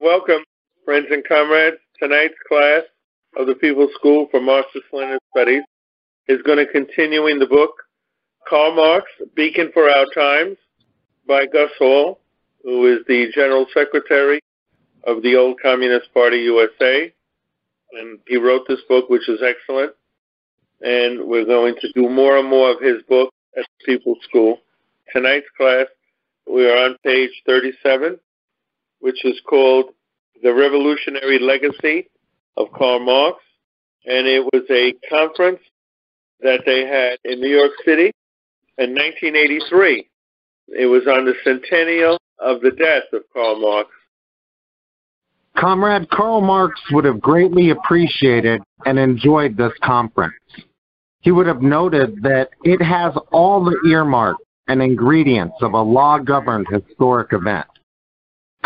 Welcome, friends and comrades. Tonight's class of the People's School for Marxist-Leninist Studies is going to continue in the book Karl Marx, Beacon for Our Times by Gus Hall, who is the General Secretary of the old Communist Party USA. And he wrote this book, which is excellent. And we're going to do more and more of his book at the People's School. Tonight's class, we are on page 37, which is called The Revolutionary Legacy of Karl Marx. And it was a conference that they had in New York City in 1983. It was on the centennial of the death of Karl Marx. Comrade Karl Marx would have greatly appreciated and enjoyed this conference. He would have noted that it has all the earmarks and ingredients of a law governed historic event.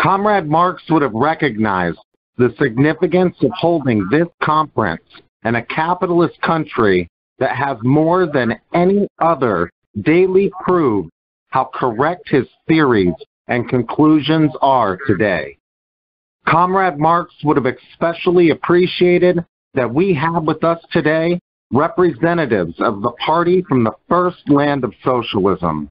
Comrade Marx would have recognized the significance of holding this conference in a capitalist country that has more than any other daily proved how correct his theories and conclusions are today. Comrade Marx would have especially appreciated that we have with us today representatives of the party from the first land of socialism,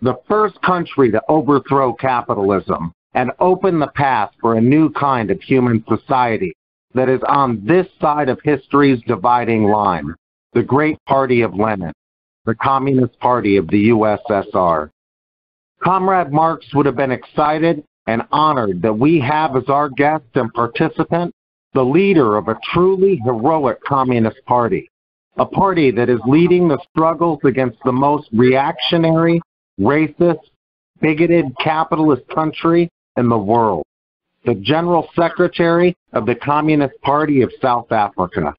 the first country to overthrow capitalism and open the path for a new kind of human society that is on this side of history's dividing line, the great party of Lenin, the Communist Party of the USSR. Comrade Marx would have been excited and honored that we have as our guest and participant the leader of a truly heroic Communist Party, a party that is leading the struggles against the most reactionary, racist, bigoted capitalist country in the world, the General Secretary of the Communist Party of South Africa.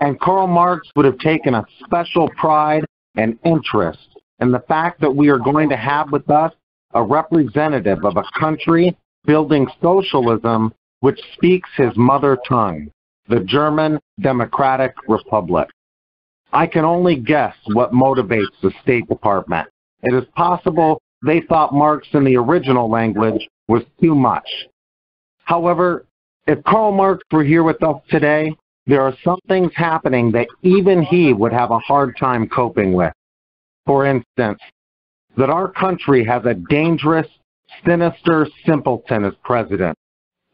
And Karl Marx would have taken a special pride and interest in the fact that we are going to have with us a representative of a country building socialism which speaks his mother tongue, the German Democratic Republic. I can only guess what motivates the State Department. It is possible they thought Marx in the original language was too much. However, if Karl Marx were here with us today, there are some things happening that even he would have a hard time coping with. For instance, that our country has a dangerous, sinister simpleton as president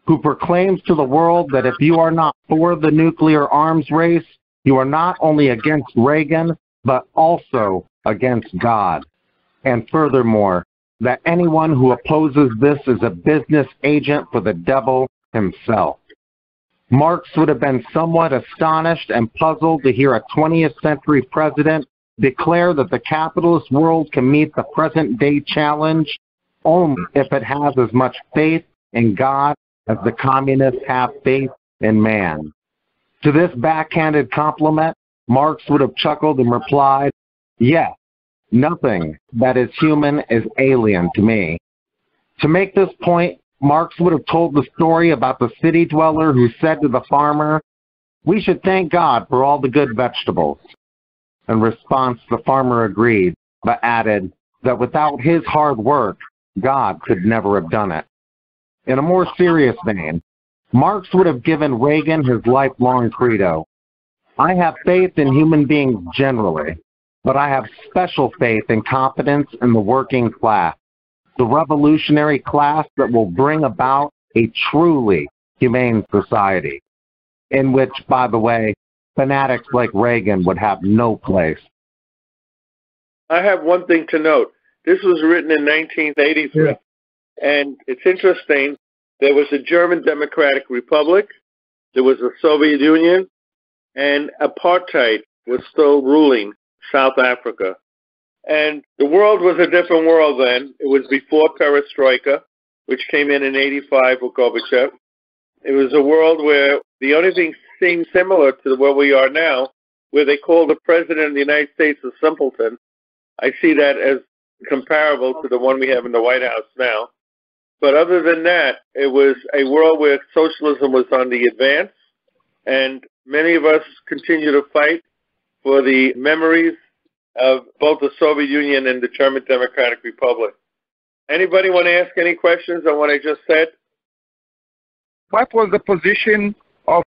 who proclaims to the world that if you are not for the nuclear arms race, you are not only against Reagan, but also against God. And furthermore, that anyone who opposes this is a business agent for the devil himself. Marx would have been somewhat astonished and puzzled to hear a 20th century president declare that the capitalist world can meet the present day challenge only if it has as much faith in God as the communists have faith in man. To this backhanded compliment, Marx would have chuckled and replied, Yes, nothing that is human is alien to me. To make this point, Marx would have told the story about the city dweller who said to the farmer, We should thank God for all the good vegetables. In response, the farmer agreed, but added that without his hard work, God could never have done it. In a more serious vein, Marx would have given Reagan his lifelong credo. I have faith in human beings generally, but I have special faith and confidence in the working class, the revolutionary class that will bring about a truly humane society, in which, by the way, fanatics like Reagan would have no place. I have one thing to note. This was written in 1983, yeah. and it's interesting. There was a German Democratic Republic, there was a Soviet Union, and apartheid was still ruling South Africa. And the world was a different world then. It was before Perestroika, which came in in 85 with Gorbachev. It was a world where the only thing seemed similar to where we are now, where they call the President of the United States a simpleton. I see that as comparable to the one we have in the White House now. But other than that, it was a world where socialism was on the advance, and many of us continue to fight for the memories of both the Soviet Union and the German Democratic Republic. Anybody want to ask any questions on what I just said? what was the position of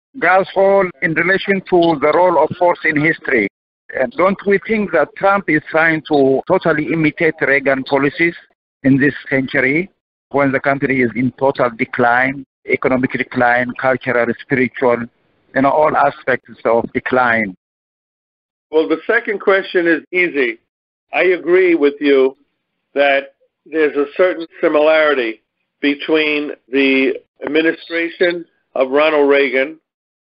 Hall in relation to the role of force in history? And don't we think that Trump is trying to totally imitate Reagan policies in this century when the country is in total decline, economic decline, cultural, spiritual, you know, all aspects of decline? Well, the second question is easy. I agree with you that there's a certain similarity between the administration of Ronald Reagan,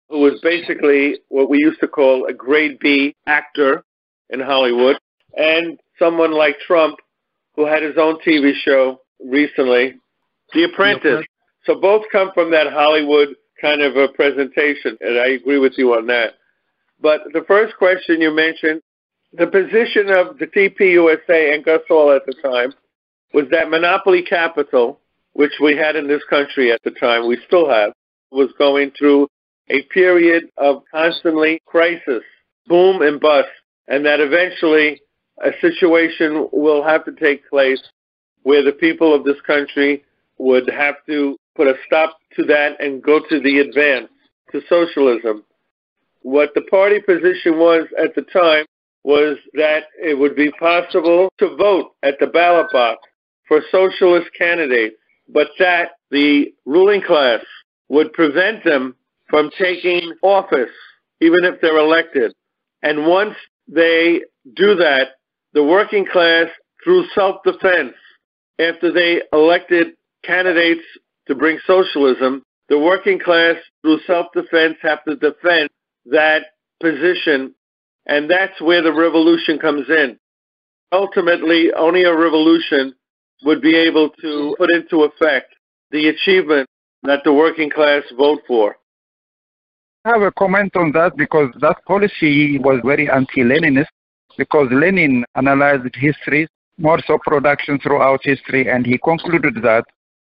who was basically what we used to call a grade B actor in Hollywood, and someone like Trump, who had his own TV show recently, The Apprentice. So both come from that Hollywood kind of a presentation, and I agree with you on that. But the first question you mentioned, the position of the CPUSA and Gus Hall at the time was that monopoly capital, which we had in this country at the time, we still have, was going through a period of constantly crisis, boom and bust, and that eventually a situation will have to take place where the people of this country would have to put a stop to that and go to the advance, to socialism. What the party position was at the time was that it would be possible to vote at the ballot box for socialist candidates, but that the ruling class would prevent them from taking office, even if they're elected. And once they do that, the working class, through self-defense, after they elected candidates to bring socialism, the working class, through self-defense, have to defend that position, and that's where the revolution comes in. Ultimately, only a revolution would be able to put into effect the achievement that the working class vote for. I have a comment on that because that policy was very anti-Leninist because Lenin analyzed history, more so production throughout history, and he concluded that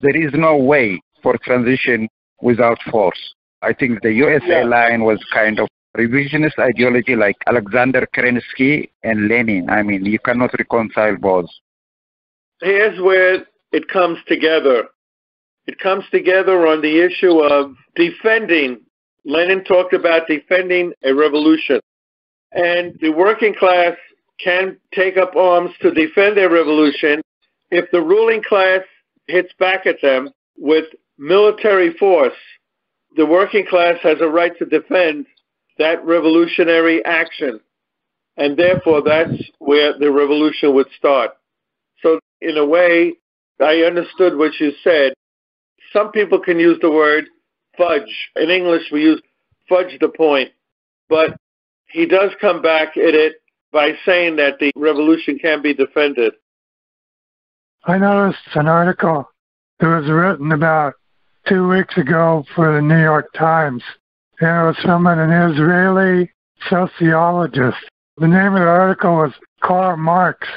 there is no way for transition without force. I think the USA yeah. line was kind of revisionist ideology like Alexander Kerensky and Lenin. I mean, you cannot reconcile both. Here's where it comes together. It comes together on the issue of defending Lenin talked about defending a revolution. And the working class can take up arms to defend their revolution if the ruling class hits back at them with military force. The working class has a right to defend that revolutionary action. And therefore, that's where the revolution would start. So, in a way, I understood what you said. Some people can use the word fudge. In English, we use fudge the point, but he does come back at it by saying that the revolution can be defended. I noticed an article that was written about two weeks ago for the New York Times, and it was from an Israeli sociologist. The name of the article was Karl Marx,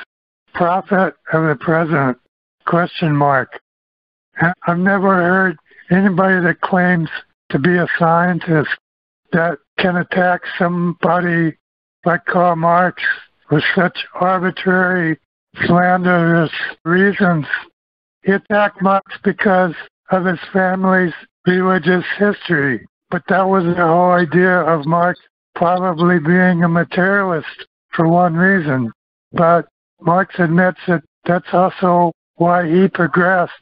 Prophet of the Present, question mark. I've never heard anybody that claims to be a scientist that can attack somebody like Karl Marx with such arbitrary, slanderous reasons. He attacked Marx because of his family's religious history, but that was the whole idea of Marx probably being a materialist for one reason. But Marx admits that that's also why he progressed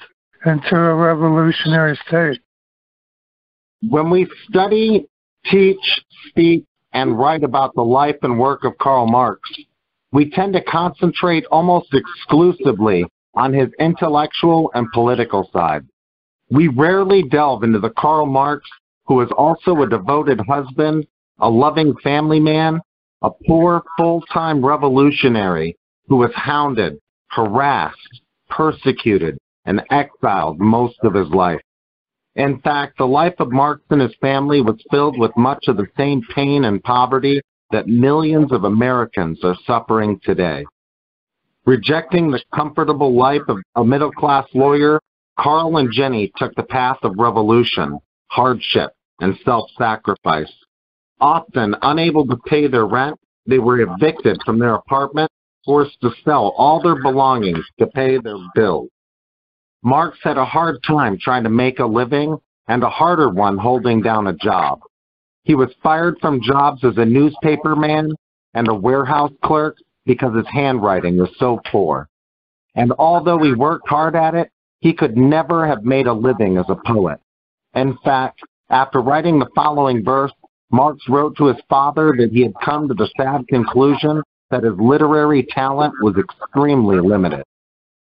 into a revolutionary state. When we study, teach, speak, and write about the life and work of Karl Marx, we tend to concentrate almost exclusively on his intellectual and political side. We rarely delve into the Karl Marx who was also a devoted husband, a loving family man, a poor full-time revolutionary who was hounded, harassed, persecuted, and exiled most of his life. In fact, the life of Marx and his family was filled with much of the same pain and poverty that millions of Americans are suffering today. Rejecting the comfortable life of a middle class lawyer, Karl and Jenny took the path of revolution, hardship, and self sacrifice. Often unable to pay their rent, they were evicted from their apartment, forced to sell all their belongings to pay their bills. Marx had a hard time trying to make a living and a harder one holding down a job. He was fired from jobs as a newspaperman and a warehouse clerk because his handwriting was so poor. And although he worked hard at it, he could never have made a living as a poet. In fact, after writing the following verse, Marx wrote to his father that he had come to the sad conclusion that his literary talent was extremely limited.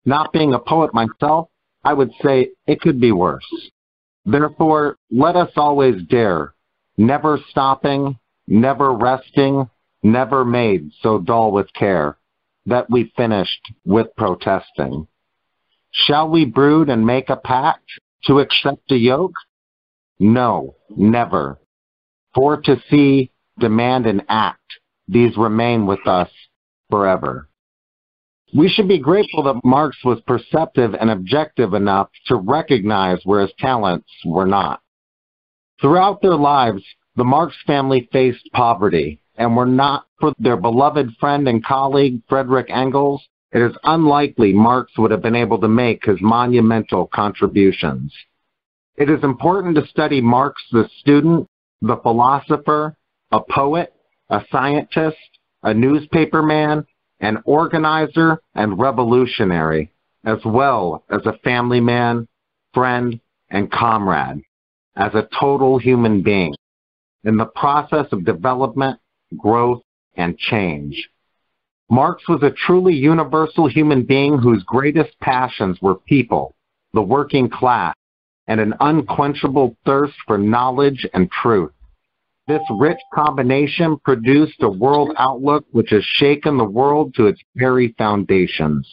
Not being a poet myself, I would say it could be worse. Therefore, let us always dare, never stopping, never resting, never made so dull with care, that we finished with protesting. Shall we brood and make a pact to accept a yoke? No, never. For to see, demand, and act, these remain with us forever. We should be grateful that Marx was perceptive and objective enough to recognize where his talents were not. Throughout their lives, the Marx family faced poverty, and were not for their beloved friend and colleague Frederick Engels, it is unlikely Marx would have been able to make his monumental contributions. It is important to study Marx the student, the philosopher, a poet, a scientist, a newspaperman, an organizer, and revolutionary, as well as a family man, friend, and comrade, as a total human being. In the process of development, growth, and change. Marx was a truly universal human being whose greatest passions were people, the working class, and an unquenchable thirst for knowledge and truth. This rich combination produced a world outlook which has shaken the world to its very foundations.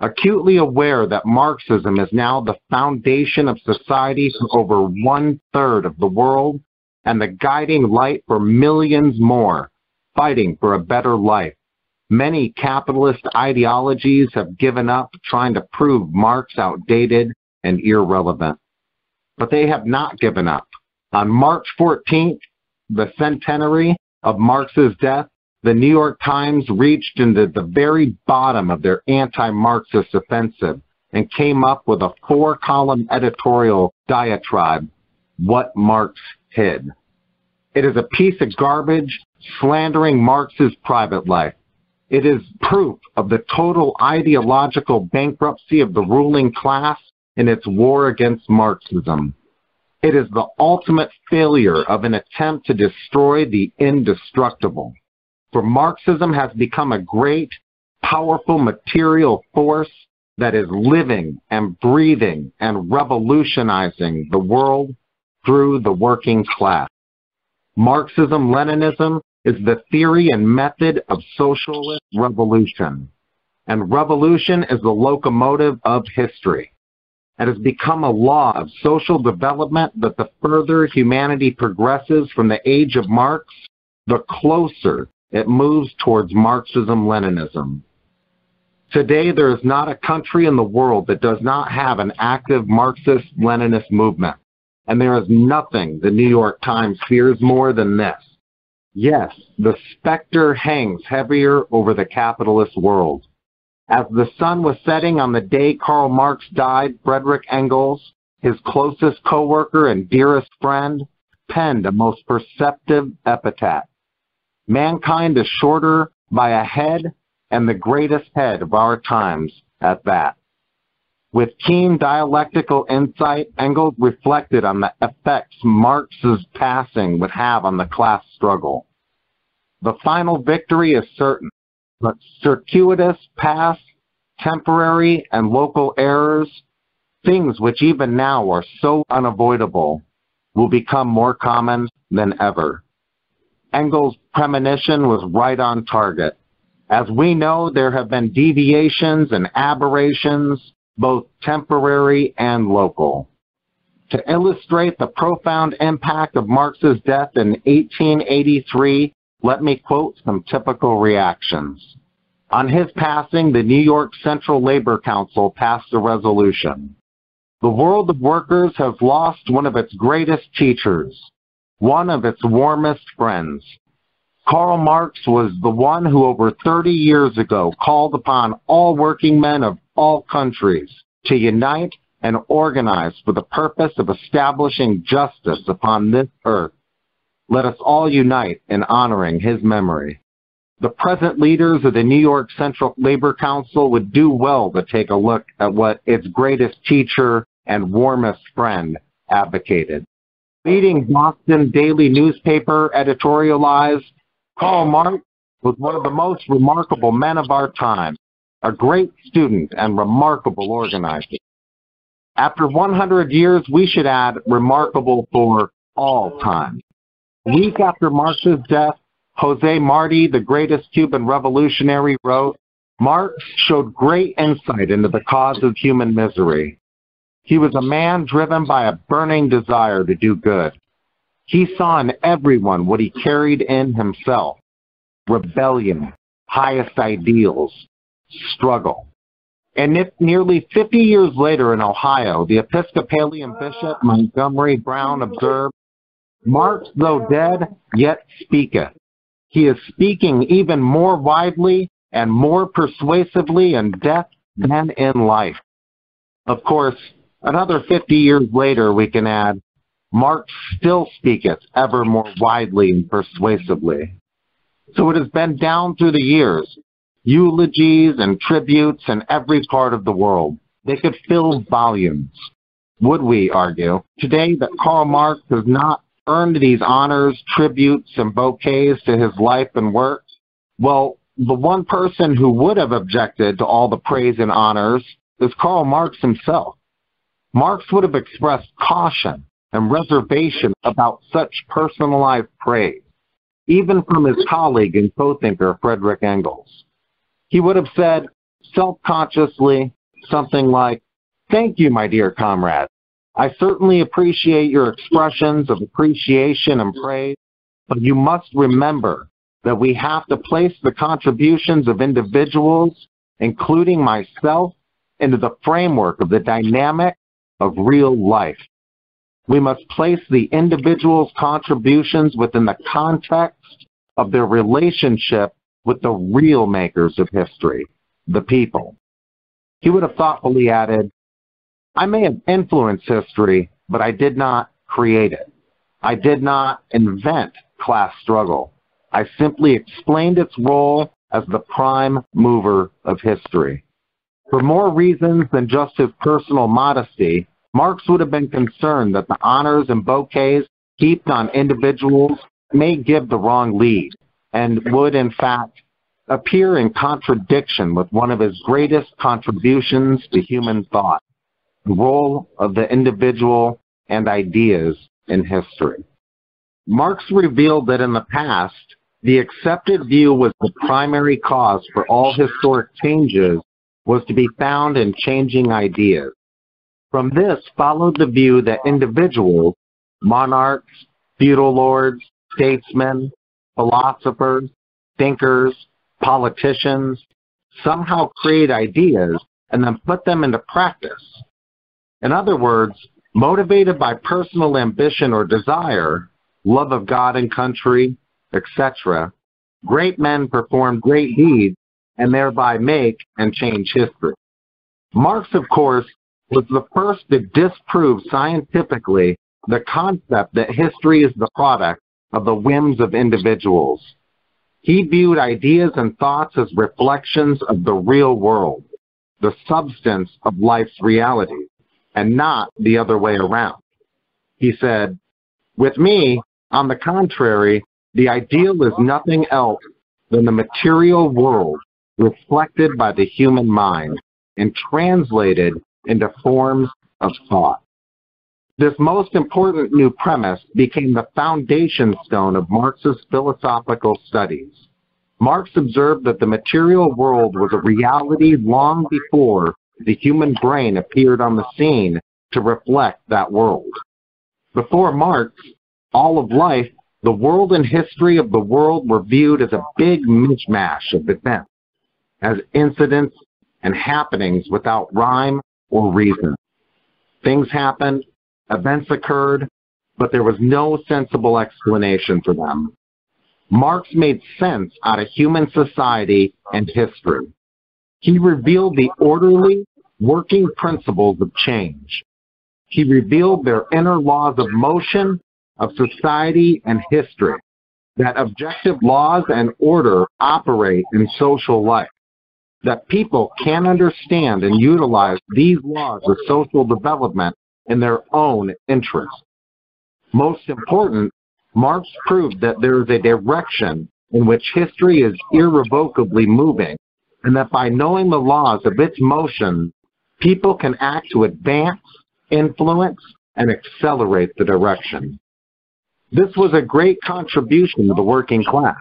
Acutely aware that Marxism is now the foundation of society for over one third of the world, and the guiding light for millions more fighting for a better life. Many capitalist ideologies have given up trying to prove Marx outdated and irrelevant. But they have not given up. On March 14th, the centenary of Marx's death, the New York Times reached into the very bottom of their anti-Marxist offensive and came up with a four-column editorial diatribe, What Marx hid. It is a piece of garbage slandering Marx's private life. It is proof of the total ideological bankruptcy of the ruling class in its war against Marxism. It is the ultimate failure of an attempt to destroy the indestructible. For Marxism has become a great, powerful material force that is living and breathing and revolutionizing the world through the working class. Marxism Leninism is the theory and method of socialist revolution. And revolution is the locomotive of history. It has become a law of social development that the further humanity progresses from the age of Marx, the closer it moves towards Marxism Leninism. Today, there is not a country in the world that does not have an active Marxist Leninist movement. And there is nothing the New York Times fears more than this. Yes, the specter hangs heavier over the capitalist world. As the sun was setting on the day Karl Marx died, Frederick Engels, his closest co-worker and dearest friend, penned a most perceptive epitaph. Mankind is shorter by a head and the greatest head of our times at that. With keen dialectical insight, Engels reflected on the effects Marx's passing would have on the class struggle. The final victory is certain, but circuitous past, temporary, and local errors, things which even now are so unavoidable, will become more common than ever. Engels' premonition was right on target. As we know, there have been deviations and aberrations both temporary and local. To illustrate the profound impact of Marx's death in 1883, let me quote some typical reactions. On his passing, the New York Central Labor Council passed a resolution. The world of workers has lost one of its greatest teachers, one of its warmest friends. Karl Marx was the one who over 30 years ago called upon all working men of all countries to unite and organize for the purpose of establishing justice upon this earth. Let us all unite in honoring his memory. The present leaders of the New York Central Labor Council would do well to take a look at what its greatest teacher and warmest friend advocated. Leading Boston daily newspaper editorialized, Karl Marx was one of the most remarkable men of our time, a great student and remarkable organizer. After 100 years, we should add remarkable for all time. Week after Marx's death, Jose Marti, the greatest Cuban revolutionary, wrote, Marx showed great insight into the cause of human misery. He was a man driven by a burning desire to do good. He saw in everyone what he carried in himself rebellion, highest ideals, struggle. And if nearly 50 years later in Ohio, the Episcopalian Bishop Montgomery Brown observed, Marx, though dead, yet speaketh. He is speaking even more widely and more persuasively in death than in life. Of course, another 50 years later, we can add, Marx still speaketh ever more widely and persuasively. So it has been down through the years, eulogies and tributes in every part of the world. They could fill volumes. Would we argue today that Karl Marx has not earned these honors, tributes, and bouquets to his life and work? Well, the one person who would have objected to all the praise and honors is Karl Marx himself. Marx would have expressed caution and reservation about such personalized praise, even from his colleague and co-thinker Frederick Engels. He would have said, self-consciously, something like, Thank you, my dear comrade. I certainly appreciate your expressions of appreciation and praise, but you must remember that we have to place the contributions of individuals, including myself, into the framework of the dynamic of real life. We must place the individual's contributions within the context of their relationship with the real makers of history, the people. He would have thoughtfully added, I may have influenced history, but I did not create it. I did not invent class struggle. I simply explained its role as the prime mover of history. For more reasons than just his personal modesty, Marx would have been concerned that the honors and bouquets heaped on individuals may give the wrong lead and would, in fact, appear in contradiction with one of his greatest contributions to human thought, the role of the individual and ideas in history. Marx revealed that in the past, the accepted view was the primary cause for all historic changes was to be found in changing ideas. From this followed the view that individuals, monarchs, feudal lords, statesmen, philosophers, thinkers, politicians, somehow create ideas and then put them into practice. In other words, motivated by personal ambition or desire, love of God and country, etc., great men perform great deeds and thereby make and change history. Marx, of course, was the first to disprove scientifically the concept that history is the product of the whims of individuals. He viewed ideas and thoughts as reflections of the real world, the substance of life's reality, and not the other way around. He said, With me, on the contrary, the ideal is nothing else than the material world reflected by the human mind and translated into forms of thought. This most important new premise became the foundation stone of Marx's philosophical studies. Marx observed that the material world was a reality long before the human brain appeared on the scene to reflect that world. Before Marx, all of life, the world and history of the world were viewed as a big mishmash of events, as incidents and happenings without rhyme or reason. Things happened, events occurred, but there was no sensible explanation for them. Marx made sense out of human society and history. He revealed the orderly, working principles of change. He revealed their inner laws of motion, of society, and history, that objective laws and order operate in social life, that people can understand and utilize these laws of social development in their own interest. Most important, Marx proved that there is a direction in which history is irrevocably moving, and that by knowing the laws of its motion, people can act to advance, influence, and accelerate the direction. This was a great contribution to the working class.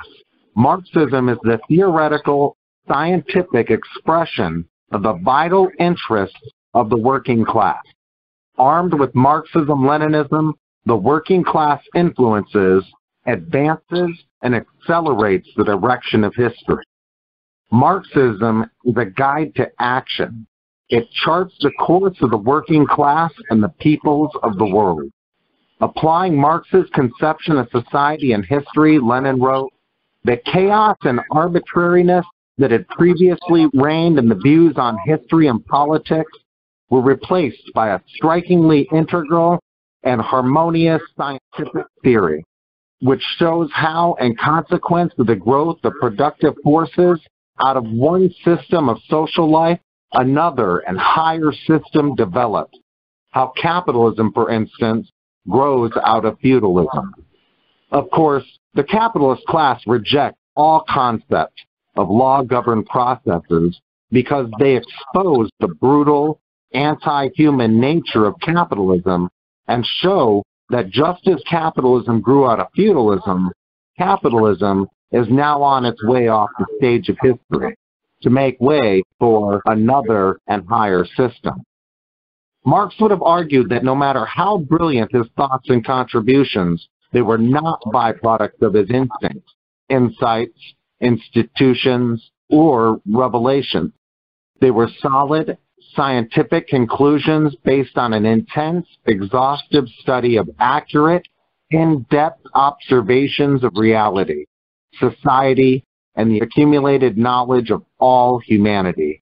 Marxism is the theoretical, scientific expression of the vital interests of the working class. Armed with Marxism Leninism, the working class influences, advances, and accelerates the direction of history. Marxism is a guide to action. It charts the course of the working class and the peoples of the world. Applying Marx's conception of society and history, Lenin wrote, the chaos and arbitrariness that had previously reigned in the views on history and politics were replaced by a strikingly integral and harmonious scientific theory, which shows how, in consequence of the growth of productive forces out of one system of social life, another and higher system developed. How capitalism, for instance, grows out of feudalism. Of course, the capitalist class rejects all concepts of law-governed processes because they expose the brutal, anti-human nature of capitalism and show that just as capitalism grew out of feudalism, capitalism is now on its way off the stage of history to make way for another and higher system. Marx would have argued that no matter how brilliant his thoughts and contributions, they were not byproducts of his instincts, insights, institutions, or revelations. They were solid, scientific conclusions based on an intense, exhaustive study of accurate, in-depth observations of reality, society, and the accumulated knowledge of all humanity.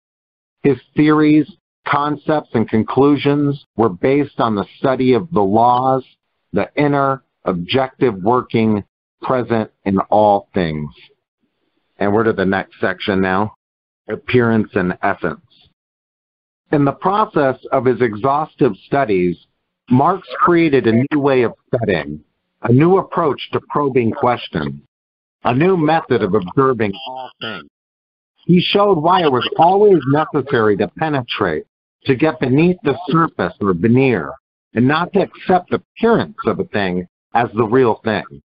His theories, concepts, and conclusions were based on the study of the laws, the inner, objective working present in all things. And we're to the next section now appearance and essence. In the process of his exhaustive studies, Marx created a new way of studying, a new approach to probing questions, a new method of observing all things. He showed why it was always necessary to penetrate, to get beneath the surface or veneer, and not to accept the appearance of a thing as the real thing.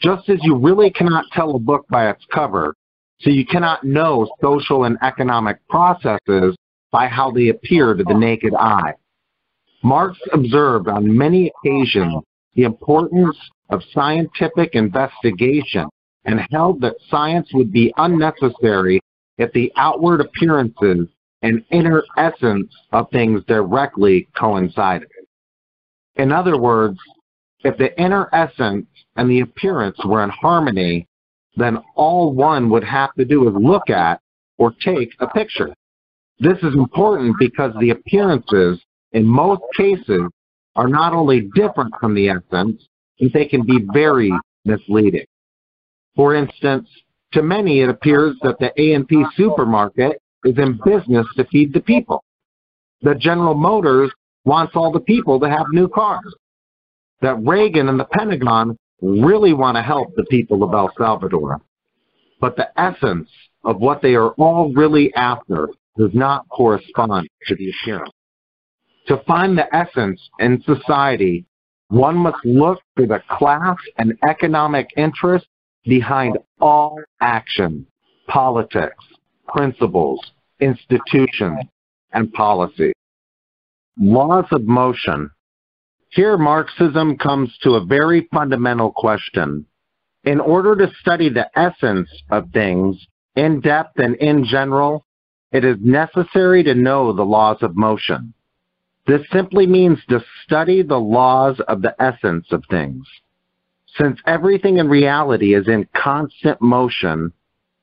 Just as you really cannot tell a book by its cover, so you cannot know social and economic processes by how they appear to the oh. naked eye. Marx observed on many occasions the importance of scientific investigation and held that science would be unnecessary if the outward appearances and inner essence of things directly coincided. In other words, if the inner essence and the appearance were in harmony, then all one would have to do is look at or take a picture. This is important because the appearances, in most cases, are not only different from the essence, but they can be very misleading. For instance, to many it appears that the A&P supermarket is in business to feed the people. That General Motors wants all the people to have new cars. That Reagan and the Pentagon really want to help the people of El Salvador. But the essence of what they are all really after does not correspond to the appearance. To find the essence in society, one must look for the class and economic interest behind all action, politics, principles, institutions, and policy. Laws of motion. Here Marxism comes to a very fundamental question. In order to study the essence of things in depth and in general, it is necessary to know the laws of motion. This simply means to study the laws of the essence of things. Since everything in reality is in constant motion,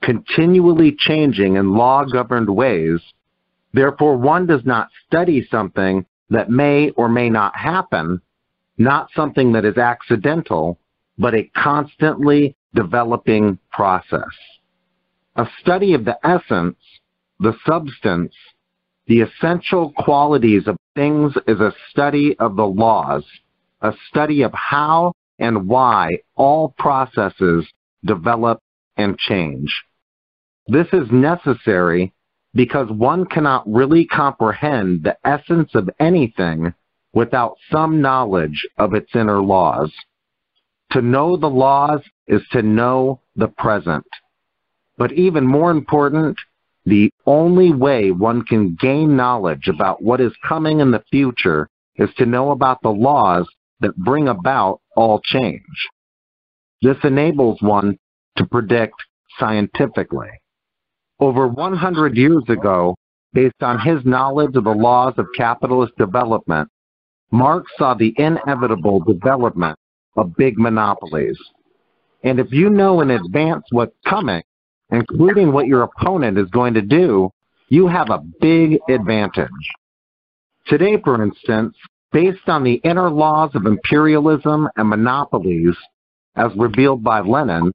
continually changing in law governed ways, Therefore, one does not study something that may or may not happen, not something that is accidental, but a constantly developing process. A study of the essence, the substance, the essential qualities of things is a study of the laws, a study of how and why all processes develop and change. This is necessary because one cannot really comprehend the essence of anything without some knowledge of its inner laws. To know the laws is to know the present. But even more important, the only way one can gain knowledge about what is coming in the future is to know about the laws that bring about all change. This enables one to predict scientifically. Over 100 years ago, based on his knowledge of the laws of capitalist development, Marx saw the inevitable development of big monopolies. And if you know in advance what's coming, including what your opponent is going to do, you have a big advantage. Today, for instance, based on the inner laws of imperialism and monopolies, as revealed by Lenin,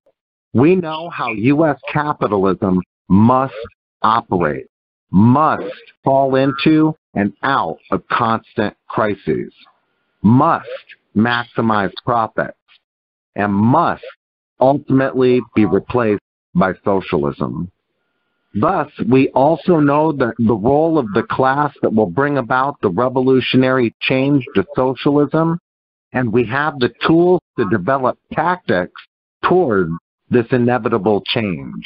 we know how U.S. capitalism must operate, must fall into and out of constant crises, must maximize profits, and must ultimately be replaced by socialism. Thus, we also know that the role of the class that will bring about the revolutionary change to socialism, and we have the tools to develop tactics toward this inevitable change.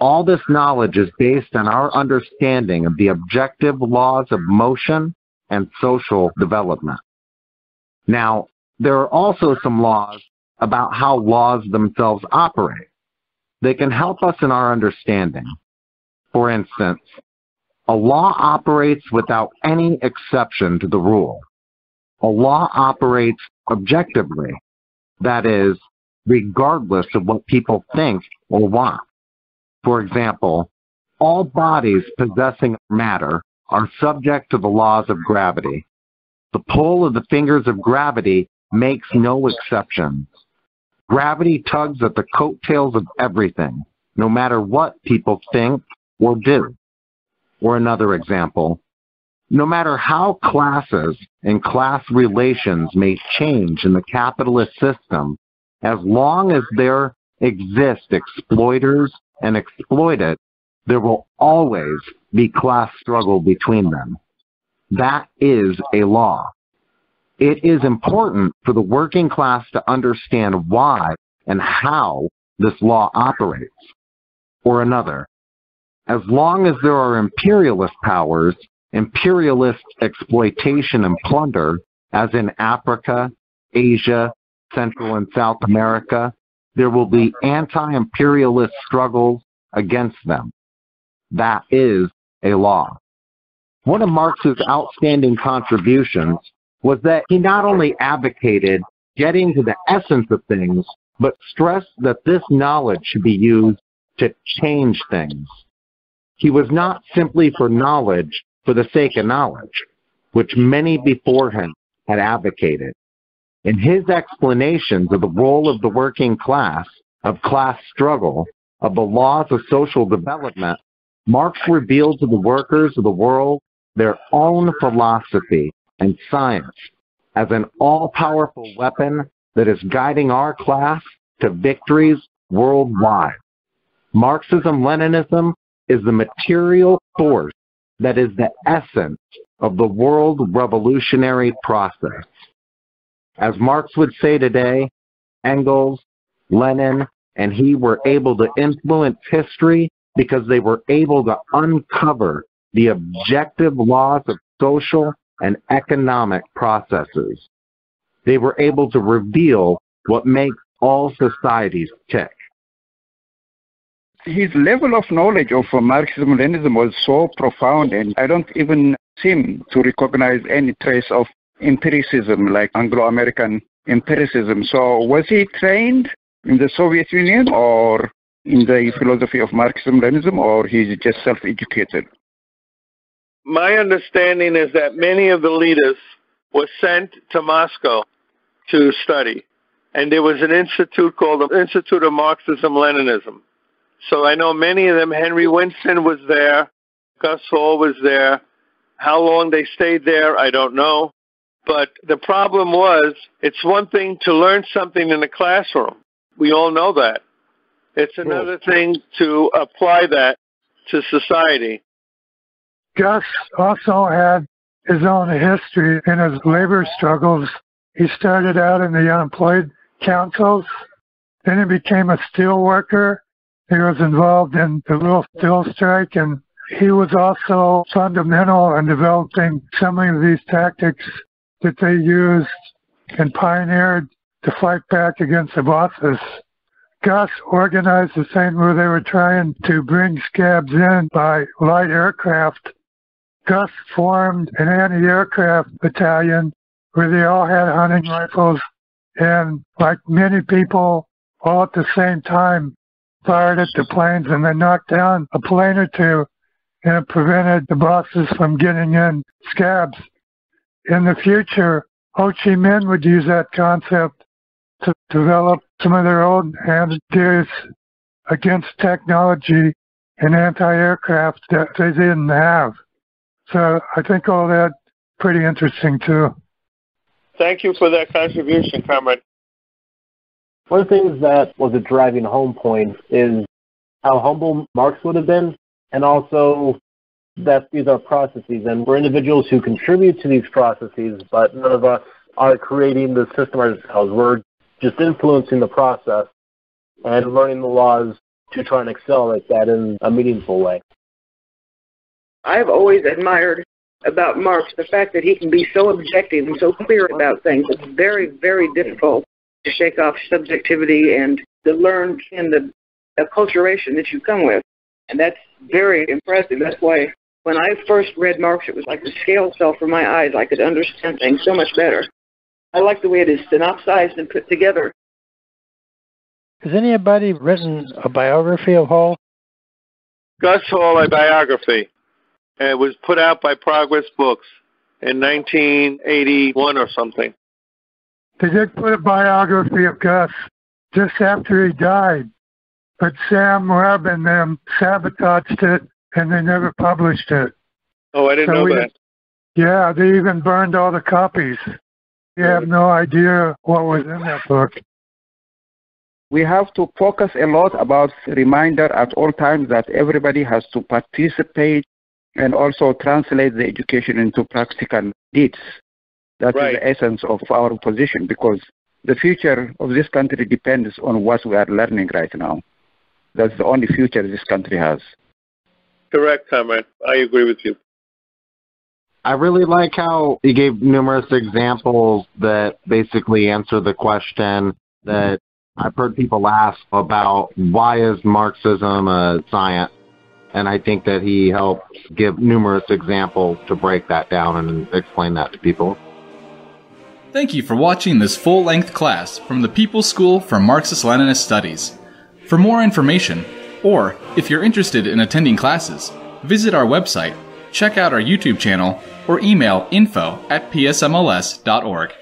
All this knowledge is based on our understanding of the objective laws of motion and social development. Now, there are also some laws about how laws themselves operate. They can help us in our understanding. For instance, a law operates without any exception to the rule. A law operates objectively, that is, regardless of what people think or want. For example, all bodies possessing matter are subject to the laws of gravity. The pull of the fingers of gravity makes no exceptions. Gravity tugs at the coattails of everything, no matter what people think or do. Or another example, no matter how classes and class relations may change in the capitalist system, as long as there exist exploiters and exploited, there will always be class struggle between them. That is a law. It is important for the working class to understand why and how this law operates. Or another, as long as there are imperialist powers, imperialist exploitation and plunder, as in Africa, Asia, Central and South America, there will be anti-imperialist struggles against them. That is a law. One of Marx's outstanding contributions was that he not only advocated getting to the essence of things, but stressed that this knowledge should be used to change things. He was not simply for knowledge for the sake of knowledge, which many before him had advocated. In his explanations of the role of the working class, of class struggle, of the laws of social development, Marx revealed to the workers of the world their own philosophy and science as an all-powerful weapon that is guiding our class to victories worldwide. Marxism-Leninism is the material force that is the essence of the world revolutionary process. As Marx would say today, Engels, Lenin, and he were able to influence history because they were able to uncover the objective laws of social and economic processes. They were able to reveal what makes all societies tick. His level of knowledge of uh, Marxism-Leninism was so profound, and I don't even seem to recognize any trace of empiricism like Anglo-American empiricism. So was he trained in the Soviet Union or in the philosophy of Marxism-Leninism, or he's just self-educated? My understanding is that many of the leaders were sent to Moscow to study. And there was an institute called the Institute of Marxism Leninism. So I know many of them. Henry Winston was there. Gus Hall was there. How long they stayed there, I don't know. But the problem was, it's one thing to learn something in the classroom. We all know that. It's another thing to apply that to society. Gus also had his own history in his labor struggles. He started out in the unemployed councils, then he became a steel worker. He was involved in the little steel strike, and he was also fundamental in developing some of these tactics that they used and pioneered to fight back against the bosses. Gus organized the thing where they were trying to bring scabs in by light aircraft. Gus formed an anti-aircraft battalion where they all had hunting rifles and like many people all at the same time fired at the planes and they knocked down a plane or two and it prevented the bosses from getting in scabs. In the future, Ho Chi Minh would use that concept to develop some of their own ideas against technology and anti-aircraft that they didn't have. So I think all that pretty interesting too. Thank you for that contribution, comrade. One of the things that was a driving home point is how humble Marx would have been, and also that these are processes, and we're individuals who contribute to these processes, but none of us are creating the system ourselves. We're just influencing the process and learning the laws to try and accelerate that in a meaningful way. I've always admired about Marx the fact that he can be so objective and so clear about things. It's very, very difficult to shake off subjectivity and to learn in the acculturation that you come with. And that's very impressive. That's why when I first read Marx, it was like the scales fell from my eyes. I could understand things so much better. I like the way it is synopsized and put together. Has anybody written a biography of Hall? Gus Hall, a biography. And it was put out by Progress Books in 1981 or something. They did put a biography of Gus just after he died, but Sam Webb and them sabotaged it and they never published it. Oh, I didn't So know we- that. Yeah, they even burned all the copies. You have no idea what was in that book. we have to focus a lot about reminder at all times that everybody has to participate and also translate the education into practical deeds. That is Right. the essence of our position because the future of this country depends on what we are learning right now. That's the only future this country has. Correct, comrade. I agree with you. I really like how he gave numerous examples that basically answer the question that I've heard people ask about why is Marxism a science? And I think that he helped give numerous examples to break that down and explain that to people. Thank you for watching this full length class from the People's School for Marxist Leninist Studies. For more information, or if you're interested in attending classes, visit our website, check out our YouTube channel, or email info at psmls.org.